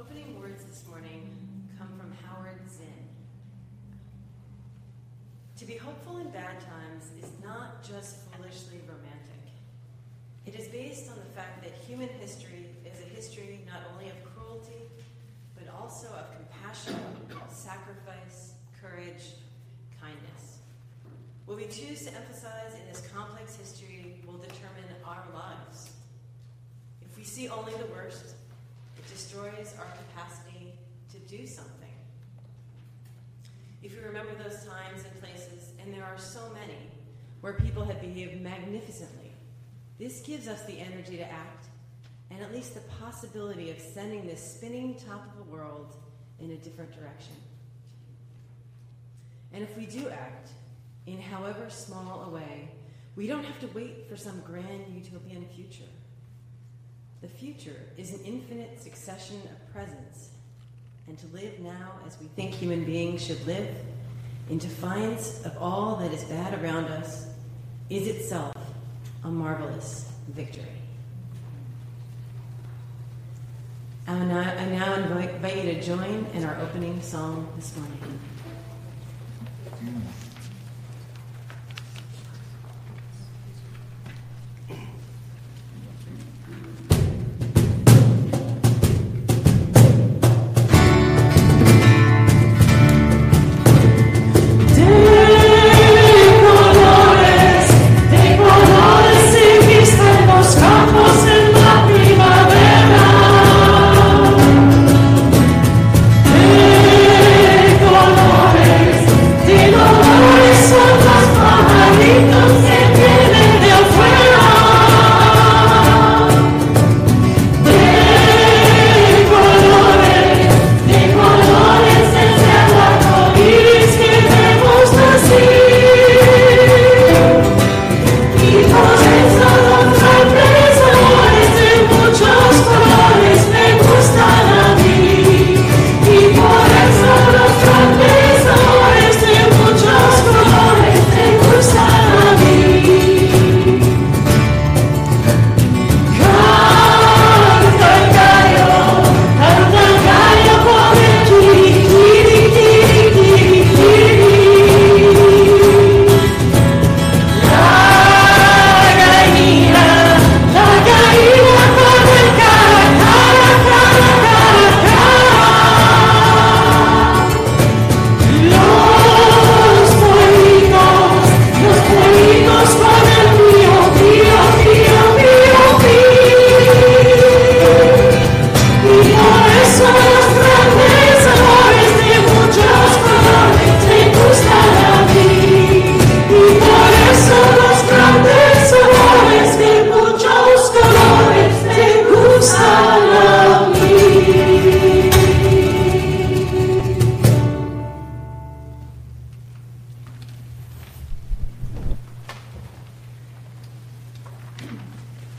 Opening words this morning come from Howard Zinn. To be hopeful in bad times is not just foolishly romantic. It is based on the fact that human history is a history not only of cruelty, but also of compassion, sacrifice, courage, kindness. What we choose to emphasize in this complex history will determine our lives. If we see only the worst, destroys our capacity to do something. If you remember those times and places, and there are so many, where people have behaved magnificently, this gives us the energy to act and at least the possibility of sending this spinning top of the world in a different direction. And if we do act, in however small a way, we don't have to wait for some grand utopian future. The future is an infinite succession of presents, and to live now as we think human beings should live, in defiance of all that is bad around us, is itself a marvelous victory. I now, invite you to join in our opening song this morning.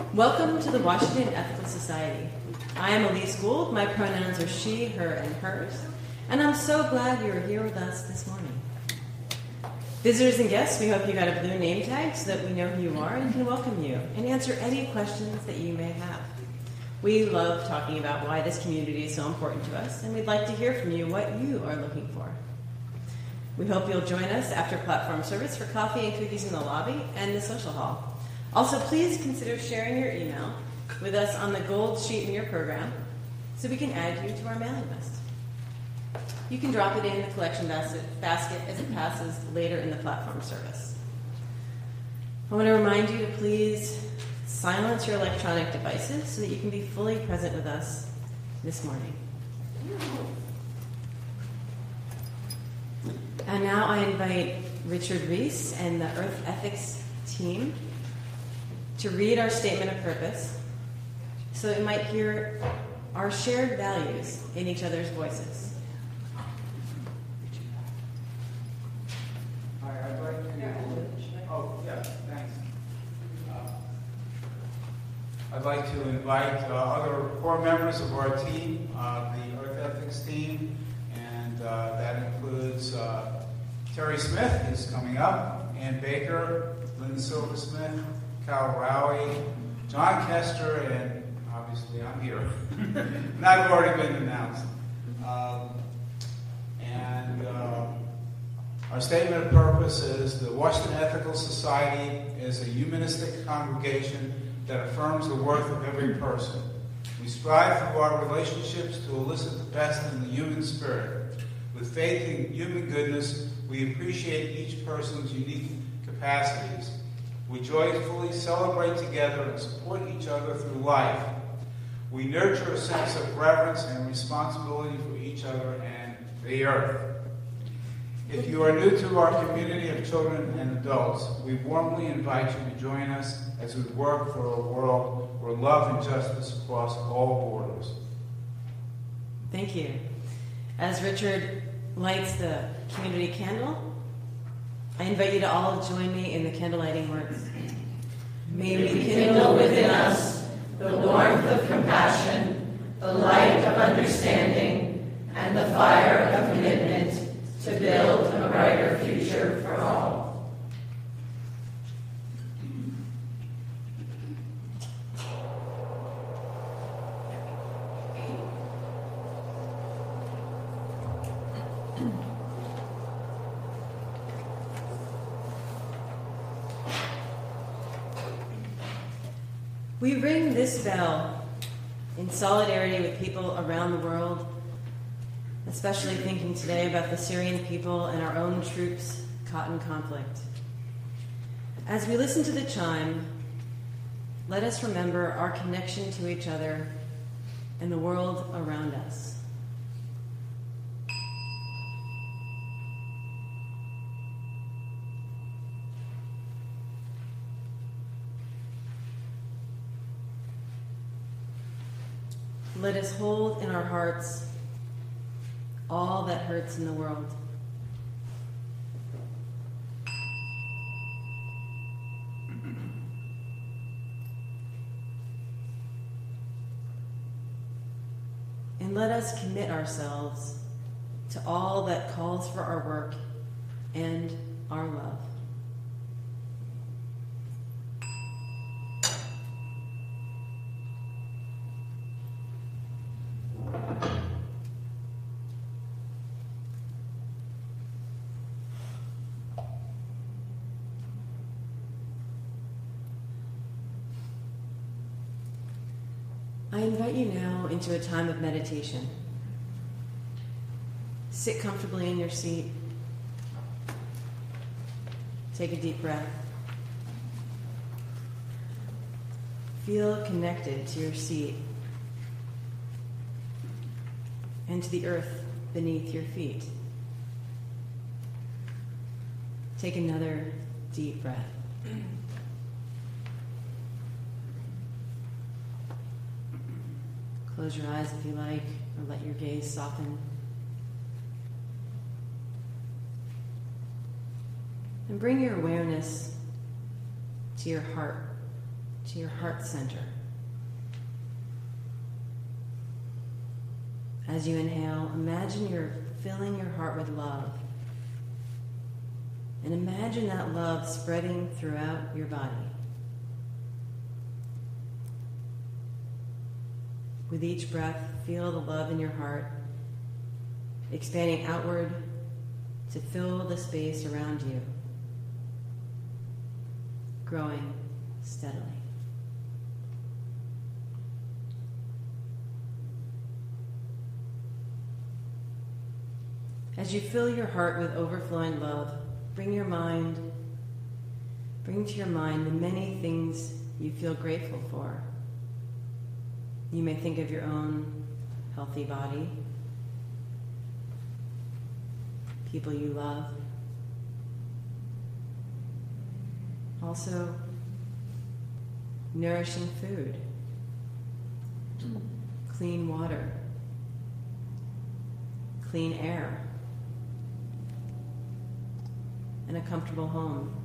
Welcome to the Washington Ethical Society. I am Elise Gould. My pronouns are she, her, and hers. And I'm so glad you're here with us this morning. Visitors and guests, we hope you got a blue name tag so that we know who you are and can welcome you and answer any questions that you may have. We love talking about why this community is so important to us, and we'd like to hear from you what you are looking for. We hope you'll join us after platform service for coffee and cookies in the lobby and the social hall. Also, please consider sharing your email with us on the gold sheet in your program so we can add you to our mailing list. You can drop it in the collection basket, as it passes later in the platform service. I want to remind you to please silence your electronic devices so that you can be fully present with us this morning. And now I invite Richard Reese and the Earth Ethics team to read our statement of purpose so that we might hear our shared values in each other's voices. Hi, I'd like to, oh, yeah, thanks. Uh, I'd like to invite uh, other core members of our team, uh, the Earth Ethics team, and uh, that includes uh, Terry Smith, who's coming up, Ann Baker, Lynn Silversmith, Cal Rowie, John Kester, and obviously I'm here. and I've already been announced. Um, and uh, our statement of purpose is the Washington Ethical Society is a humanistic congregation that affirms the worth of every person. We strive through our relationships to elicit the best in the human spirit. With faith in human goodness, we appreciate each person's unique capacities. We joyfully celebrate together and support each other through life. We nurture a sense of reverence and responsibility for each other and the earth. If you are new to our community of children and adults, we warmly invite you to join us as we work for a world where love and justice cross all borders. Thank you. As Richard lights the community candle, I invite you to all join me in the candlelighting words. May we kindle within us the warmth of compassion, the light of understanding, and the fire of commitment to build a brighter future for all. We ring this bell in solidarity with people around the world, especially thinking today about the Syrian people and our own troops caught in conflict. As we listen to the chime, let us remember our connection to each other and the world around us. Let us hold in our hearts all that hurts in the world. And let us commit ourselves to all that calls for our work and our love. I invite you now a time of meditation. Sit comfortably in your seat. Take a deep breath. Feel connected to your seat and to the earth beneath your feet. Take another deep breath. Close your eyes if you like, or let your gaze soften. And bring your awareness to your heart, to your heart center. As you inhale, imagine you're filling your heart with love. And imagine that love spreading throughout your body. With each breath, feel the love in your heart, expanding outward to fill the space around you, growing steadily. As you fill your heart with overflowing love, bring your mind, bring to your mind the many things you feel grateful for. You may think of your own healthy body, people you love. Also, nourishing food, clean water, clean air, and a comfortable home.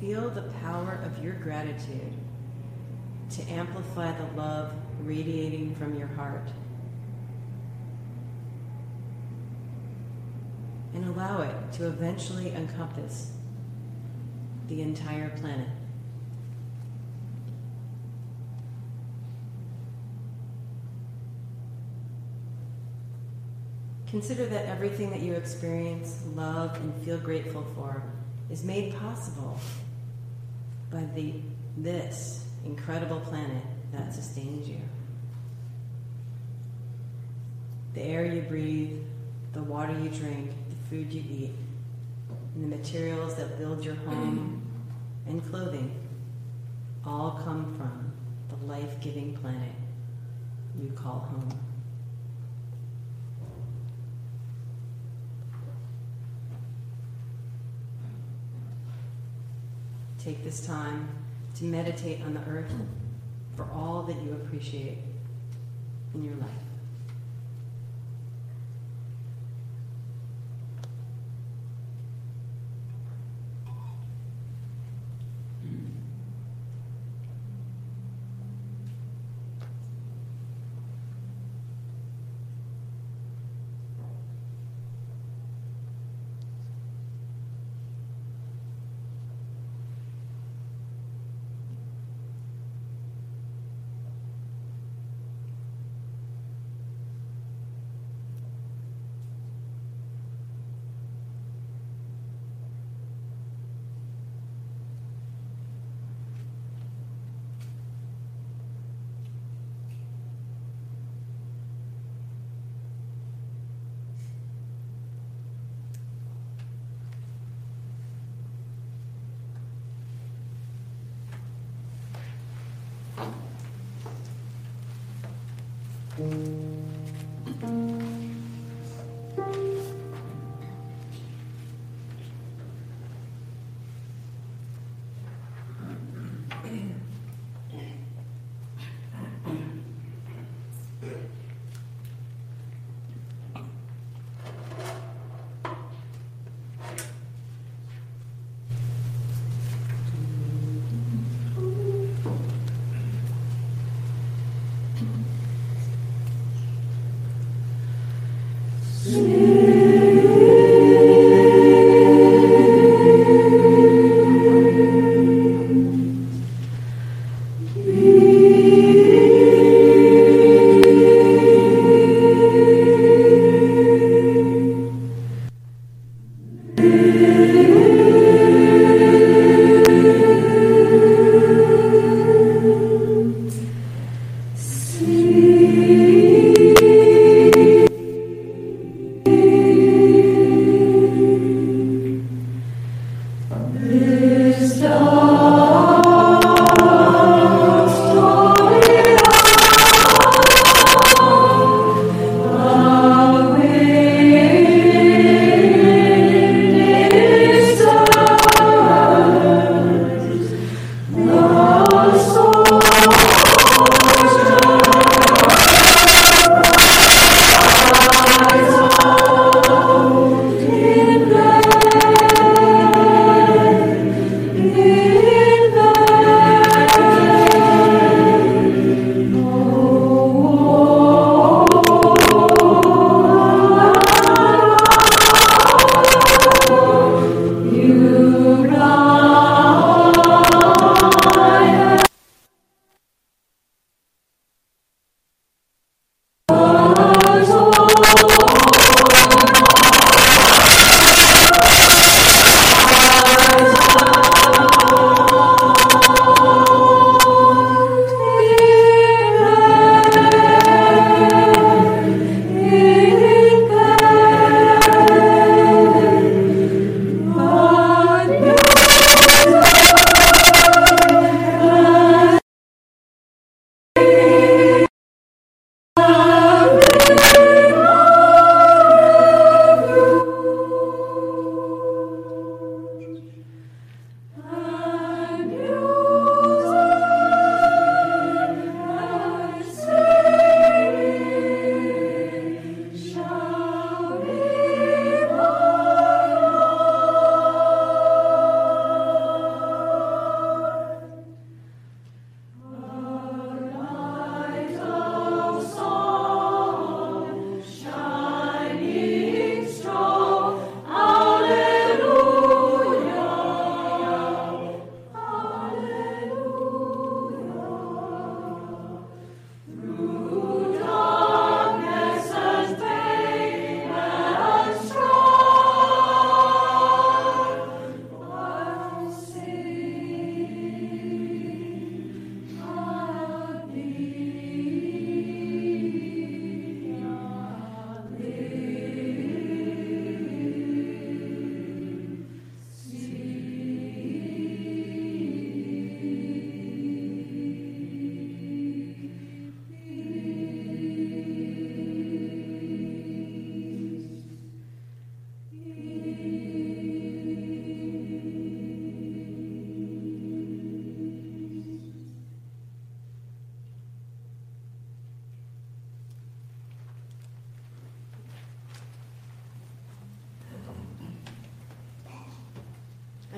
Feel the power of your gratitude to amplify the love radiating from your heart. And allow it to eventually encompass the entire planet. Consider that everything that you experience, love, and feel grateful for is made possible by the, this incredible planet that sustains you. The air you breathe, the water you drink, the food you eat, and the materials that build your home and clothing all come from the life giving planet you call home. Take this time to meditate on the earth for all that you appreciate in your life.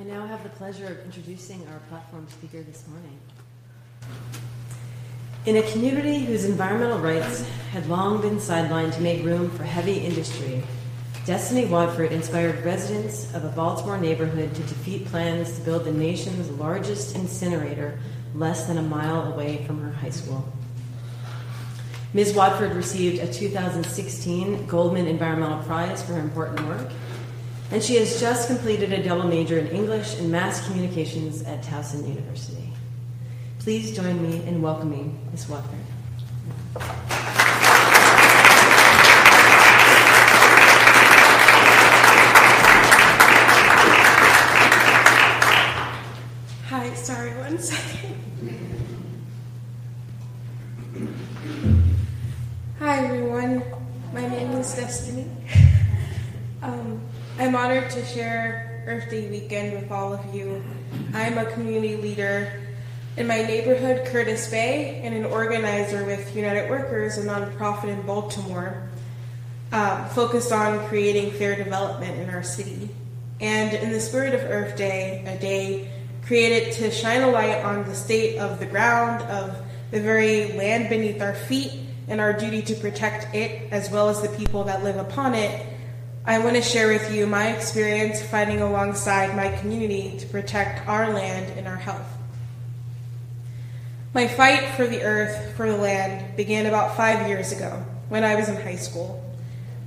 I now have the pleasure of introducing our platform speaker this morning. In a community whose environmental rights had long been sidelined to make room for heavy industry, Destiny Watford inspired residents of a Baltimore neighborhood to defeat plans to build the nation's largest incinerator less than a mile away from her high school. Ms. Watford received a 2016 Goldman Environmental Prize for her important work, and she has just completed a double major in English and Mass Communications at Towson University. Please join me in welcoming Ms. Watford. Honored to share Earth Day weekend with all of you. I'm a community leader in my neighborhood, Curtis Bay, and an organizer with United Workers, a nonprofit in Baltimore, uh, focused on creating fair development in our city. And in the spirit of Earth Day, a day created to shine a light on the state of the ground, of the very land beneath our feet, and our duty to protect it as well as the people that live upon it, I want to share with you my experience fighting alongside my community to protect our land and our health. My fight for the earth, for the land, began about five years ago when I was in high school,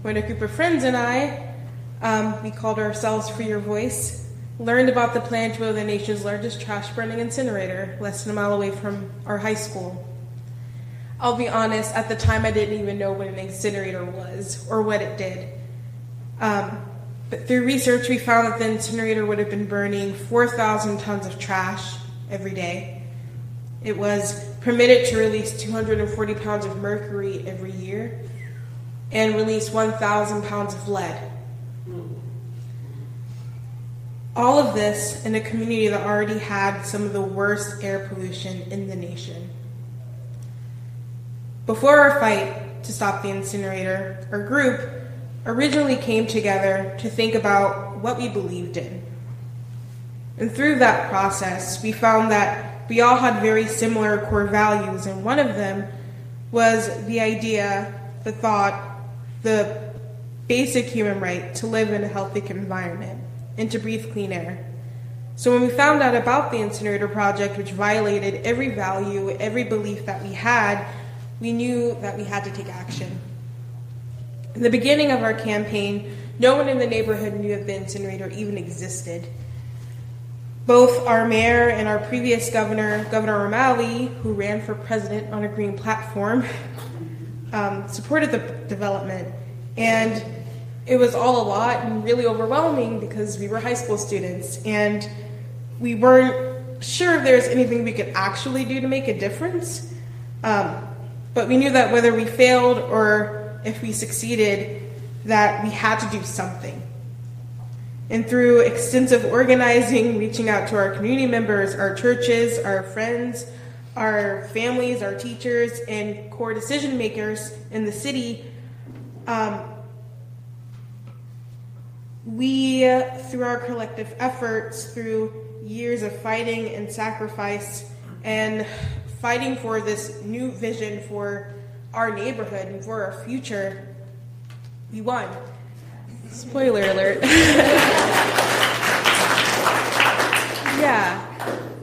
when a group of friends and I, um, we called ourselves Free Your Voice, learned about the plan to build the nation's largest trash burning incinerator less than a mile away from our high school. I'll be honest, at the time I didn't even know what an incinerator was or what it did. Um, but through research, we found that the incinerator would have been burning 4,000 tons of trash every day. It was permitted to release 240 pounds of mercury every year and release 1,000 pounds of lead. All of this in a community that already had some of the worst air pollution in the nation. Before our fight to stop the incinerator, our group originally came together to think about what we believed in. And through that process, we found that we all had very similar core values, and one of them was the idea, the thought, the basic human right to live in a healthy environment and to breathe clean air. So when we found out about the incinerator project, which violated every value, every belief that we had, we knew that we had to take action. In the beginning of our campaign, no one in the neighborhood knew that the incinerator even existed. Both our mayor and our previous governor, Governor O'Malley, who ran for president on a green platform, um, supported the development. And it was all a lot and really overwhelming because we were high school students and we weren't sure if there was anything we could actually do to make a difference. Um, but we knew that whether we failed or if we succeeded, that we had to do something. And through extensive organizing, reaching out to our community members, our churches, our friends, our families, our teachers, and core decision makers in the city, um, we, through our collective efforts, through years of fighting and sacrifice, and fighting for this new vision for our neighborhood and for our future, we won. Spoiler alert. yeah,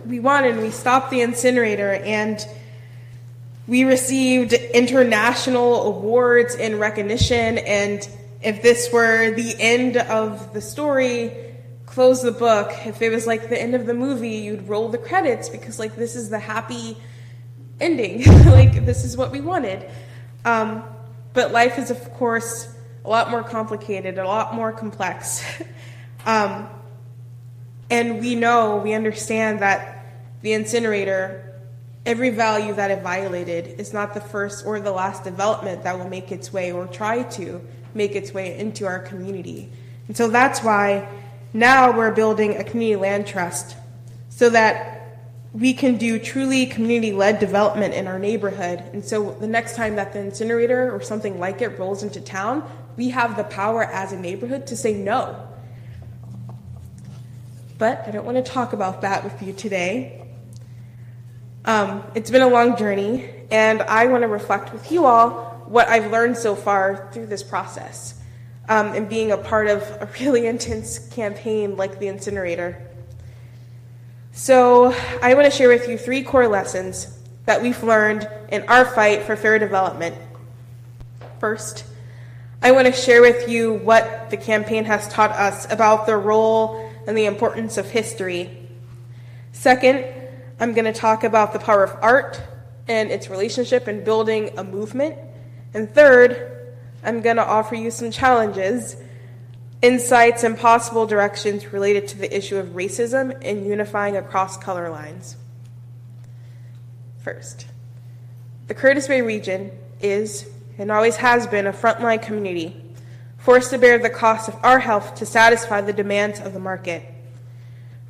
we won and we stopped the incinerator and we received international awards and recognition and if this were the end of the story, close the book. If it was like the end of the movie, you'd roll the credits because like this is the happy ending. like this is what we wanted. Um, but life is of course a lot more complicated, a lot more complex. um, and we know, we understand that the incinerator, every value that it violated, is not the first or the last development that will make its way or try to make its way into our community. And so that's why now we're building a community land trust so that we can do truly community led development in our neighborhood. And so the next time that the incinerator or something like it rolls into town, we have the power as a neighborhood to say no. But I don't want to talk about that with you today. Um, it's been a long journey, and I want to reflect with you all what I've learned so far through this process um, and being a part of a really intense campaign like the incinerator. So, I want to share with you three core lessons that we've learned in our fight for fair development. First, I want to share with you what the campaign has taught us about the role and the importance of history. Second, I'm going to talk about the power of art and its relationship in building a movement. And third, I'm going to offer you some challenges, insights, and possible directions related to the issue of racism and unifying across color lines. First, the Curtis Bay region is and always has been a frontline community, forced to bear the cost of our health to satisfy the demands of the market.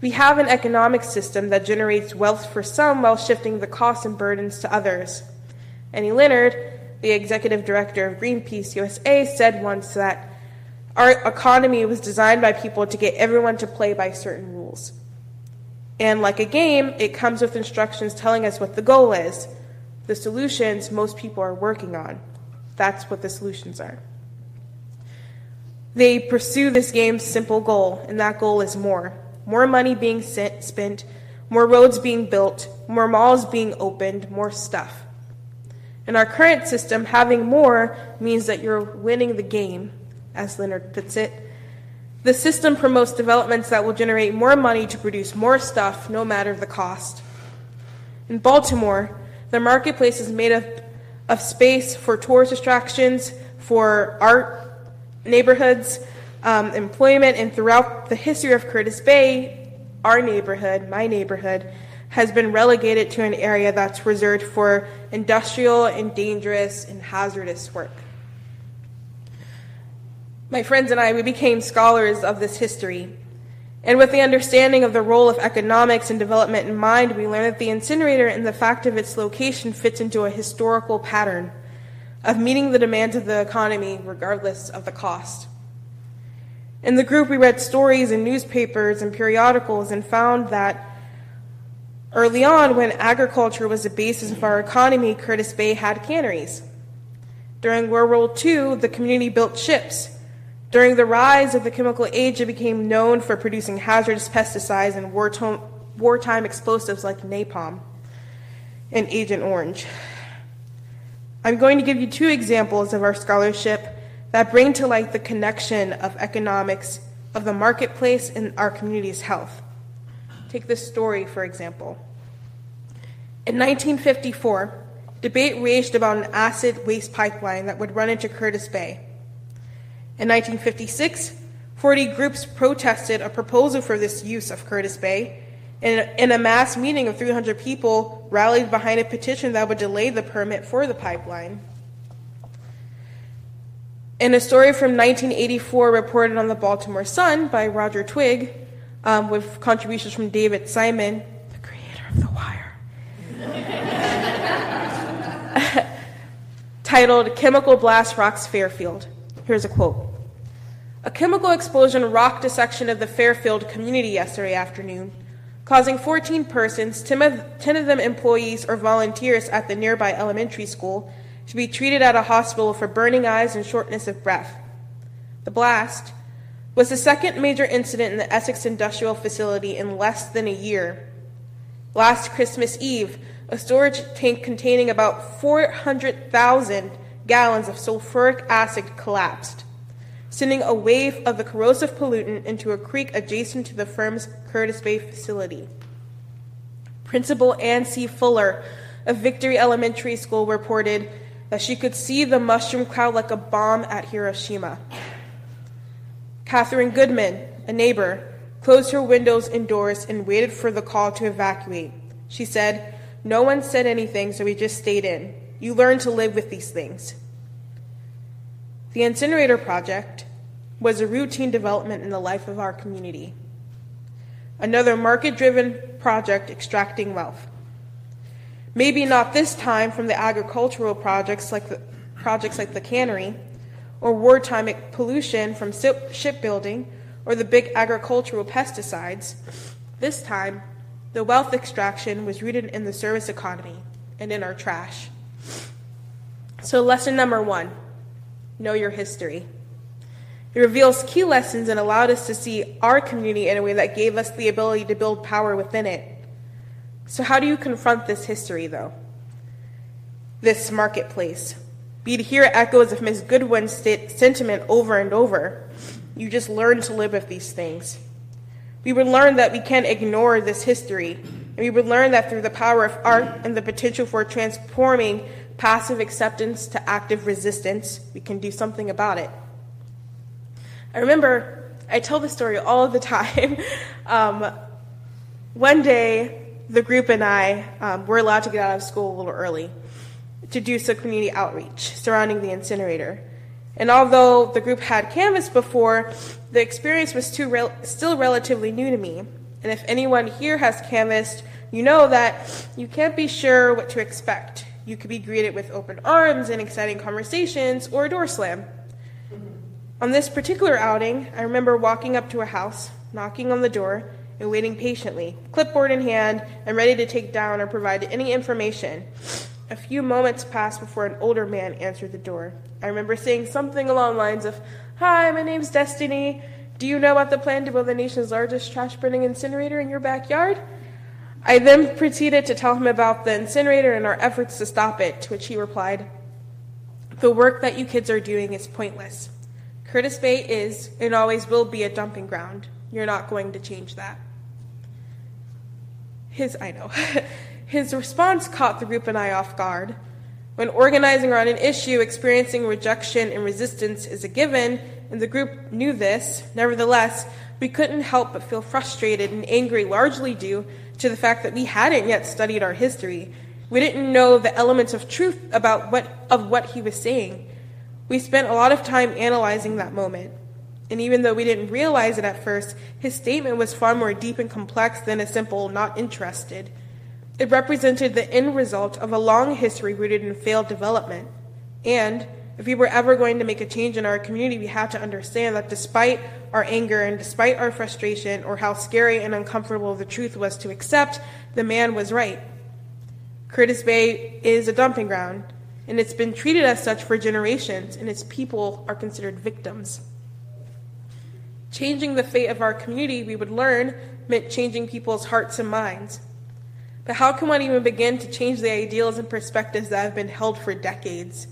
We have an economic system that generates wealth for some while shifting the costs and burdens to others. Annie Leonard, the executive director of Greenpeace USA, said once that our economy was designed by people to get everyone to play by certain rules. And like a game, it comes with instructions telling us what the goal is, the solutions most people are working on. That's what the solutions are. They pursue this game's simple goal, and that goal is more. More money being spent, more roads being built, more malls being opened, more stuff. In our current system, having more means that you're winning the game, as Leonard puts it. The system promotes developments that will generate more money to produce more stuff, no matter the cost. In Baltimore, the marketplace is made up of space for tourist attractions, for art neighborhoods, um, employment, and throughout the history of Curtis Bay, our neighborhood, my neighborhood, has been relegated to an area that's reserved for industrial and dangerous and hazardous work. My friends and I, we became scholars of this history. And with the understanding of the role of economics and development in mind, we learned that the incinerator and the fact of its location fits into a historical pattern of meeting the demands of the economy regardless of the cost. In the group, we read stories in newspapers and periodicals and found that early on, when agriculture was the basis of our economy, Curtis Bay had canneries. During World War II, the community built ships during the rise of the chemical age, it became known for producing hazardous pesticides and wartime explosives like napalm and Agent Orange. I'm going to give you two examples of our scholarship that bring to light the connection of economics, of the marketplace, and our community's health. Take this story, for example. In 1954, debate raged about an acid waste pipeline that would run into Curtis Bay. In 1956, 40 groups protested a proposal for this use of Curtis Bay, and in a mass meeting of 300 people rallied behind a petition that would delay the permit for the pipeline. In a story from 1984 reported on the Baltimore Sun by Roger Twigg, um, with contributions from David Simon, the creator of The Wire, titled Chemical Blast Rocks Fairfield. Here's a quote a chemical explosion rocked a section of the Fairfield community yesterday afternoon, causing 14 persons, 10 of them employees or volunteers at the nearby elementary school, to be treated at a hospital for burning eyes and shortness of breath. The blast was the second major incident in the Essex industrial facility in less than a year. Last Christmas Eve, a storage tank containing about 400,000 gallons of sulfuric acid collapsed sending a wave of the corrosive pollutant into a creek adjacent to the firm's Curtis Bay facility. Principal Ann C. Fuller of Victory Elementary School reported that she could see the mushroom cloud like a bomb at Hiroshima. Catherine Goodman, a neighbor, closed her windows and doors and waited for the call to evacuate. She said, No one said anything, so we just stayed in. You learn to live with these things. The incinerator project was a routine development in the life of our community. Another market driven project extracting wealth. Maybe not this time from the agricultural projects like the, projects like the cannery, or wartime pollution from shipbuilding, or the big agricultural pesticides. This time, the wealth extraction was rooted in the service economy and in our trash. So, lesson number one know your history. It reveals key lessons and allowed us to see our community in a way that gave us the ability to build power within it. So, how do you confront this history, though? This marketplace. We'd hear echoes of Ms. Goodwin's sentiment over and over. You just learn to live with these things. We would learn that we can't ignore this history, and we would learn that through the power of art and the potential for transforming passive acceptance to active resistance, we can do something about it. I remember, I tell this story all the time. um, one day, the group and I um, were allowed to get out of school a little early to do some community outreach surrounding the incinerator. And although the group had canvassed before, the experience was rel- still relatively new to me. And if anyone here has canvassed, you know that you can't be sure what to expect. You could be greeted with open arms and exciting conversations or a door slam. On this particular outing, I remember walking up to a house, knocking on the door, and waiting patiently, clipboard in hand, and ready to take down or provide any information. A few moments passed before an older man answered the door. I remember saying something along the lines of, Hi, my name's Destiny. Do you know about the plan to build the nation's largest trash burning incinerator in your backyard? I then proceeded to tell him about the incinerator and our efforts to stop it, to which he replied, The work that you kids are doing is pointless. Curtis Bay is and always will be a dumping ground. You're not going to change that. His, I know. His response caught the group and I off guard. When organizing around an issue, experiencing rejection and resistance is a given, and the group knew this. Nevertheless, we couldn't help but feel frustrated and angry, largely due to the fact that we hadn't yet studied our history. We didn't know the elements of truth about what of what he was saying. We spent a lot of time analyzing that moment. And even though we didn't realize it at first, his statement was far more deep and complex than a simple not interested. It represented the end result of a long history rooted in failed development. And if we were ever going to make a change in our community, we had to understand that despite our anger and despite our frustration or how scary and uncomfortable the truth was to accept, the man was right. Curtis Bay is a dumping ground, and it's been treated as such for generations, and its people are considered victims. Changing the fate of our community, we would learn, meant changing people's hearts and minds. But how can one even begin to change the ideals and perspectives that have been held for decades?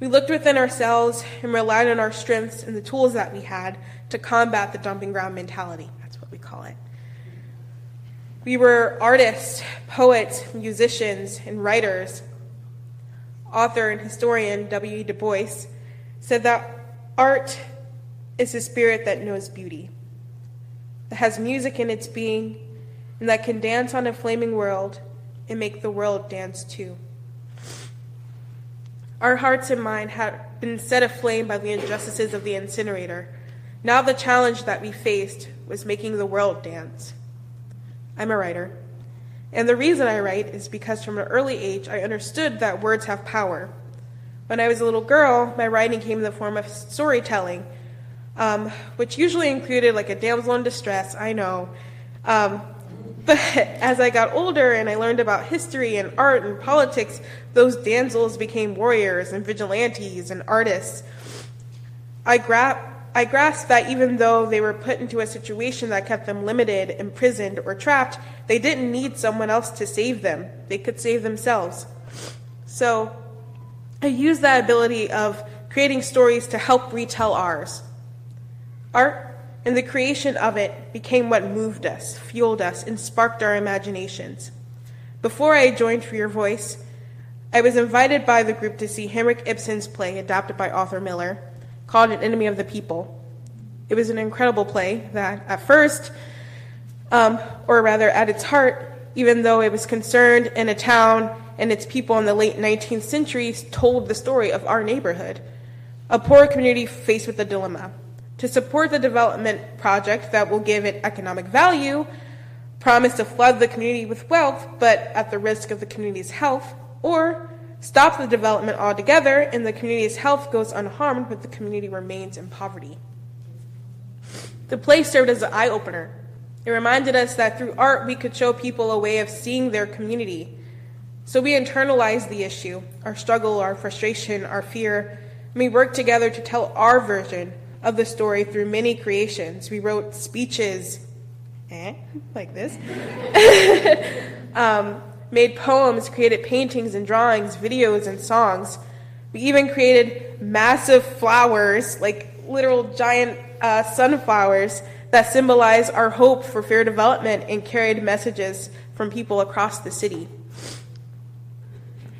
We looked within ourselves and relied on our strengths and the tools that we had to combat the dumping ground mentality. That's what we call it. We were artists, poets, musicians, and writers. Author and historian W.E. Du Bois said that art is a spirit that knows beauty, that has music in its being, and that can dance on a flaming world and make the world dance too. Our hearts and mind had been set aflame by the injustices of the incinerator. Now the challenge that we faced was making the world dance. I'm a writer. And the reason I write is because from an early age I understood that words have power. When I was a little girl, my writing came in the form of storytelling, um, which usually included like a damsel in distress, I know, um, but as I got older and I learned about history and art and politics, those damsels became warriors and vigilantes and artists. I, gra- I grasped that even though they were put into a situation that kept them limited, imprisoned, or trapped, they didn't need someone else to save them. They could save themselves. So I used that ability of creating stories to help retell ours. Art and the creation of it became what moved us, fueled us, and sparked our imaginations. Before I joined Free Your Voice, I was invited by the group to see Henrik Ibsen's play, adapted by Arthur Miller, called An Enemy of the People. It was an incredible play that, at first, um, or rather at its heart, even though it was concerned in a town and its people in the late 19th century, told the story of our neighborhood, a poor community faced with a dilemma to support the development project that will give it economic value, promise to flood the community with wealth, but at the risk of the community's health, or stop the development altogether and the community's health goes unharmed, but the community remains in poverty. The play served as an eye opener. It reminded us that through art we could show people a way of seeing their community. So we internalized the issue, our struggle, our frustration, our fear, and we worked together to tell our version of the story through many creations. We wrote speeches, eh, like this, um, made poems, created paintings and drawings, videos and songs. We even created massive flowers, like literal giant uh, sunflowers, that symbolize our hope for fair development and carried messages from people across the city.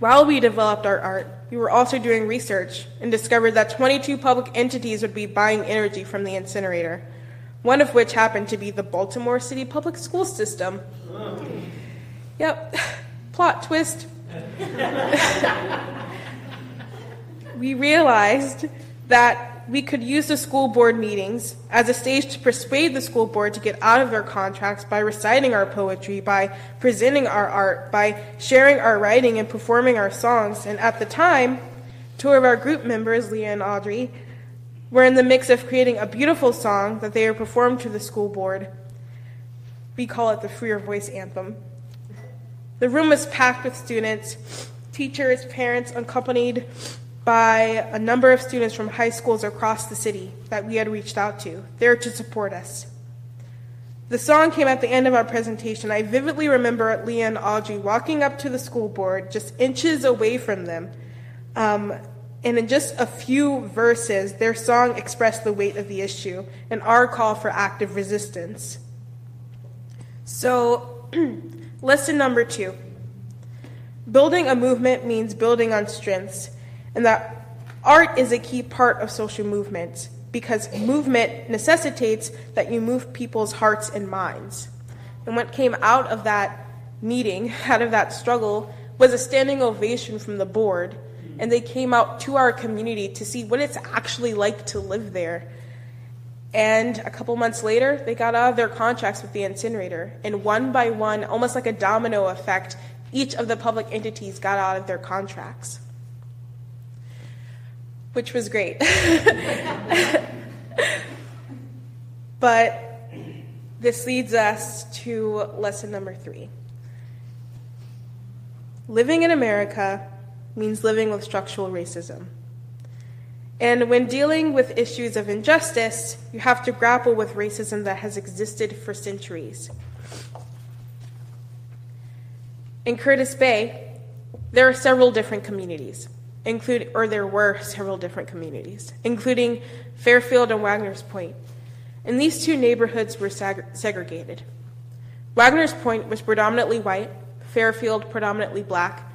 While we developed our art, we were also doing research and discovered that 22 public entities would be buying energy from the incinerator, one of which happened to be the Baltimore City Public School System. Yep, plot twist. we realized that we could use the school board meetings as a stage to persuade the school board to get out of their contracts by reciting our poetry, by presenting our art, by sharing our writing and performing our songs. And at the time, two of our group members, Leah and Audrey, were in the mix of creating a beautiful song that they would perform to the school board. We call it the Free Your Voice Anthem. The room was packed with students, teachers, parents, accompanied by a number of students from high schools across the city that we had reached out to, there to support us. The song came at the end of our presentation. I vividly remember Leah and Audrey walking up to the school board, just inches away from them. Um, and in just a few verses, their song expressed the weight of the issue and our call for active resistance. So, lesson number two building a movement means building on strengths and that art is a key part of social movements because movement necessitates that you move people's hearts and minds. And what came out of that meeting, out of that struggle, was a standing ovation from the board. And they came out to our community to see what it's actually like to live there. And a couple months later, they got out of their contracts with the incinerator. And one by one, almost like a domino effect, each of the public entities got out of their contracts which was great. but this leads us to lesson number three. Living in America means living with structural racism. And when dealing with issues of injustice, you have to grapple with racism that has existed for centuries. In Curtis Bay, there are several different communities include, or there were several different communities, including Fairfield and Wagner's Point. And these two neighborhoods were seg- segregated. Wagner's Point was predominantly white, Fairfield predominantly black,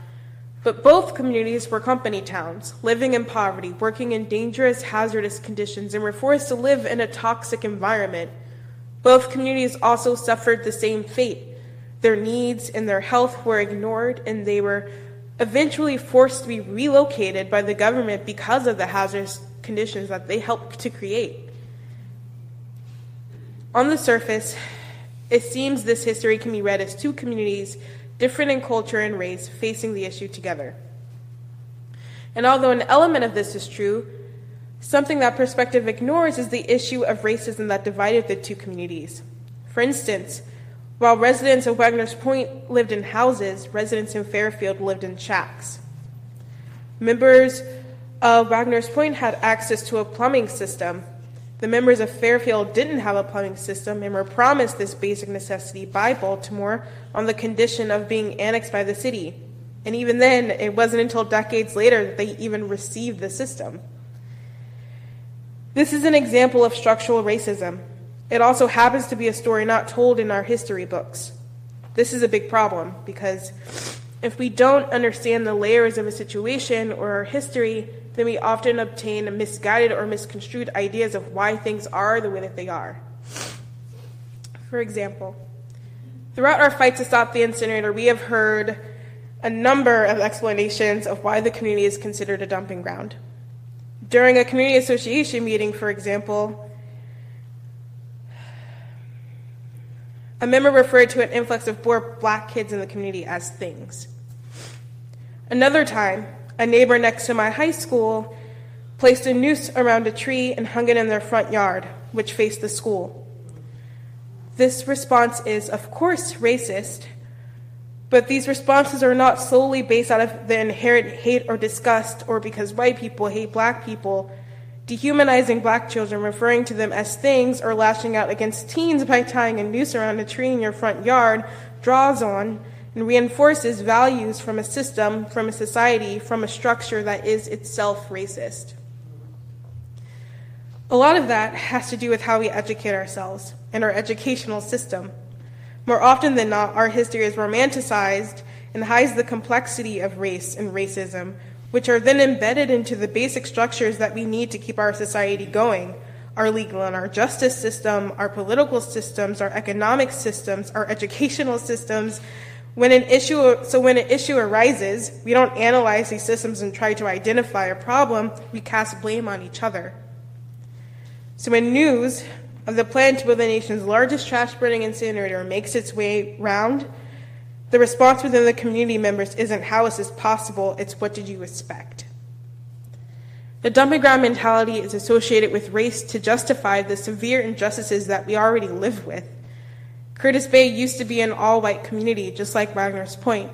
but both communities were company towns, living in poverty, working in dangerous, hazardous conditions, and were forced to live in a toxic environment. Both communities also suffered the same fate. Their needs and their health were ignored, and they were eventually forced to be relocated by the government because of the hazardous conditions that they helped to create. On the surface, it seems this history can be read as two communities, different in culture and race, facing the issue together. And although an element of this is true, something that perspective ignores is the issue of racism that divided the two communities. For instance, while residents of Wagner's Point lived in houses, residents in Fairfield lived in shacks. Members of Wagner's Point had access to a plumbing system. The members of Fairfield didn't have a plumbing system and were promised this basic necessity by Baltimore on the condition of being annexed by the city. And even then, it wasn't until decades later that they even received the system. This is an example of structural racism. It also happens to be a story not told in our history books. This is a big problem because if we don't understand the layers of a situation or our history, then we often obtain misguided or misconstrued ideas of why things are the way that they are. For example, throughout our fight to stop the incinerator, we have heard a number of explanations of why the community is considered a dumping ground. During a community association meeting, for example, A member referred to an influx of poor black kids in the community as things. Another time, a neighbor next to my high school placed a noose around a tree and hung it in their front yard, which faced the school. This response is, of course, racist, but these responses are not solely based out of the inherent hate or disgust or because white people hate black people. Dehumanizing black children, referring to them as things, or lashing out against teens by tying a noose around a tree in your front yard draws on and reinforces values from a system, from a society, from a structure that is itself racist. A lot of that has to do with how we educate ourselves and our educational system. More often than not, our history is romanticized and hides the complexity of race and racism, which are then embedded into the basic structures that we need to keep our society going our legal and our justice system, our political systems, our economic systems, our educational systems. When an issue, so when an issue arises, we don't analyze these systems and try to identify a problem, we cast blame on each other. So when news of the plan to build the nation's largest trash burning incinerator makes its way round, the response within the community members isn't how is this possible, it's what did you expect. The dumping ground mentality is associated with race to justify the severe injustices that we already live with. Curtis Bay used to be an all white community, just like Wagner's Point.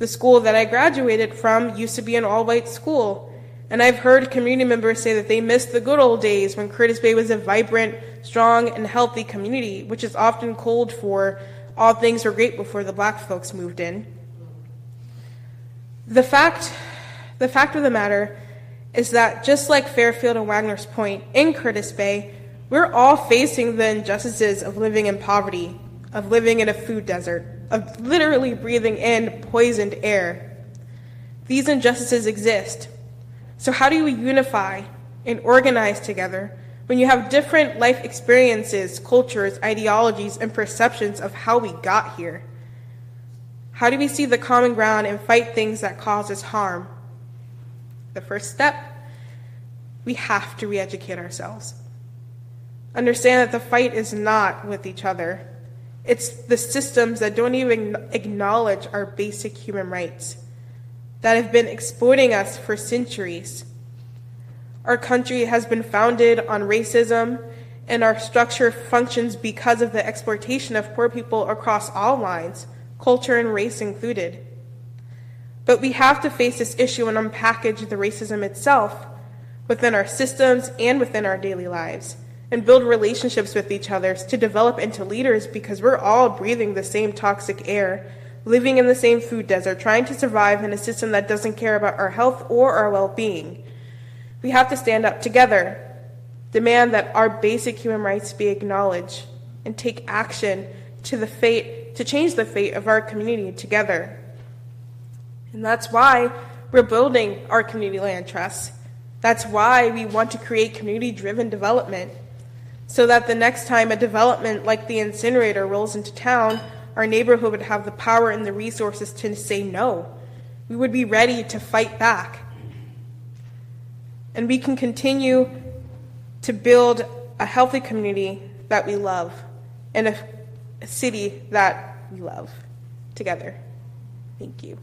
The school that I graduated from used to be an all white school. And I've heard community members say that they miss the good old days when Curtis Bay was a vibrant, strong, and healthy community, which is often called for all things were great before the black folks moved in. The fact, the fact of the matter is that just like Fairfield and Wagner's Point in Curtis Bay, we're all facing the injustices of living in poverty, of living in a food desert, of literally breathing in poisoned air. These injustices exist, so, how do we unify and organize together when you have different life experiences, cultures, ideologies, and perceptions of how we got here? How do we see the common ground and fight things that cause us harm? The first step we have to re educate ourselves. Understand that the fight is not with each other, it's the systems that don't even acknowledge our basic human rights that have been exploiting us for centuries. Our country has been founded on racism, and our structure functions because of the exploitation of poor people across all lines, culture and race included. But we have to face this issue and unpackage the racism itself within our systems and within our daily lives, and build relationships with each other to develop into leaders because we're all breathing the same toxic air living in the same food desert, trying to survive in a system that doesn't care about our health or our well being. We have to stand up together, demand that our basic human rights be acknowledged, and take action to the fate to change the fate of our community together. And that's why we're building our community land trust. That's why we want to create community driven development so that the next time a development like the incinerator rolls into town, our neighborhood would have the power and the resources to say no. We would be ready to fight back. And we can continue to build a healthy community that we love and a, city that we love together. Thank you.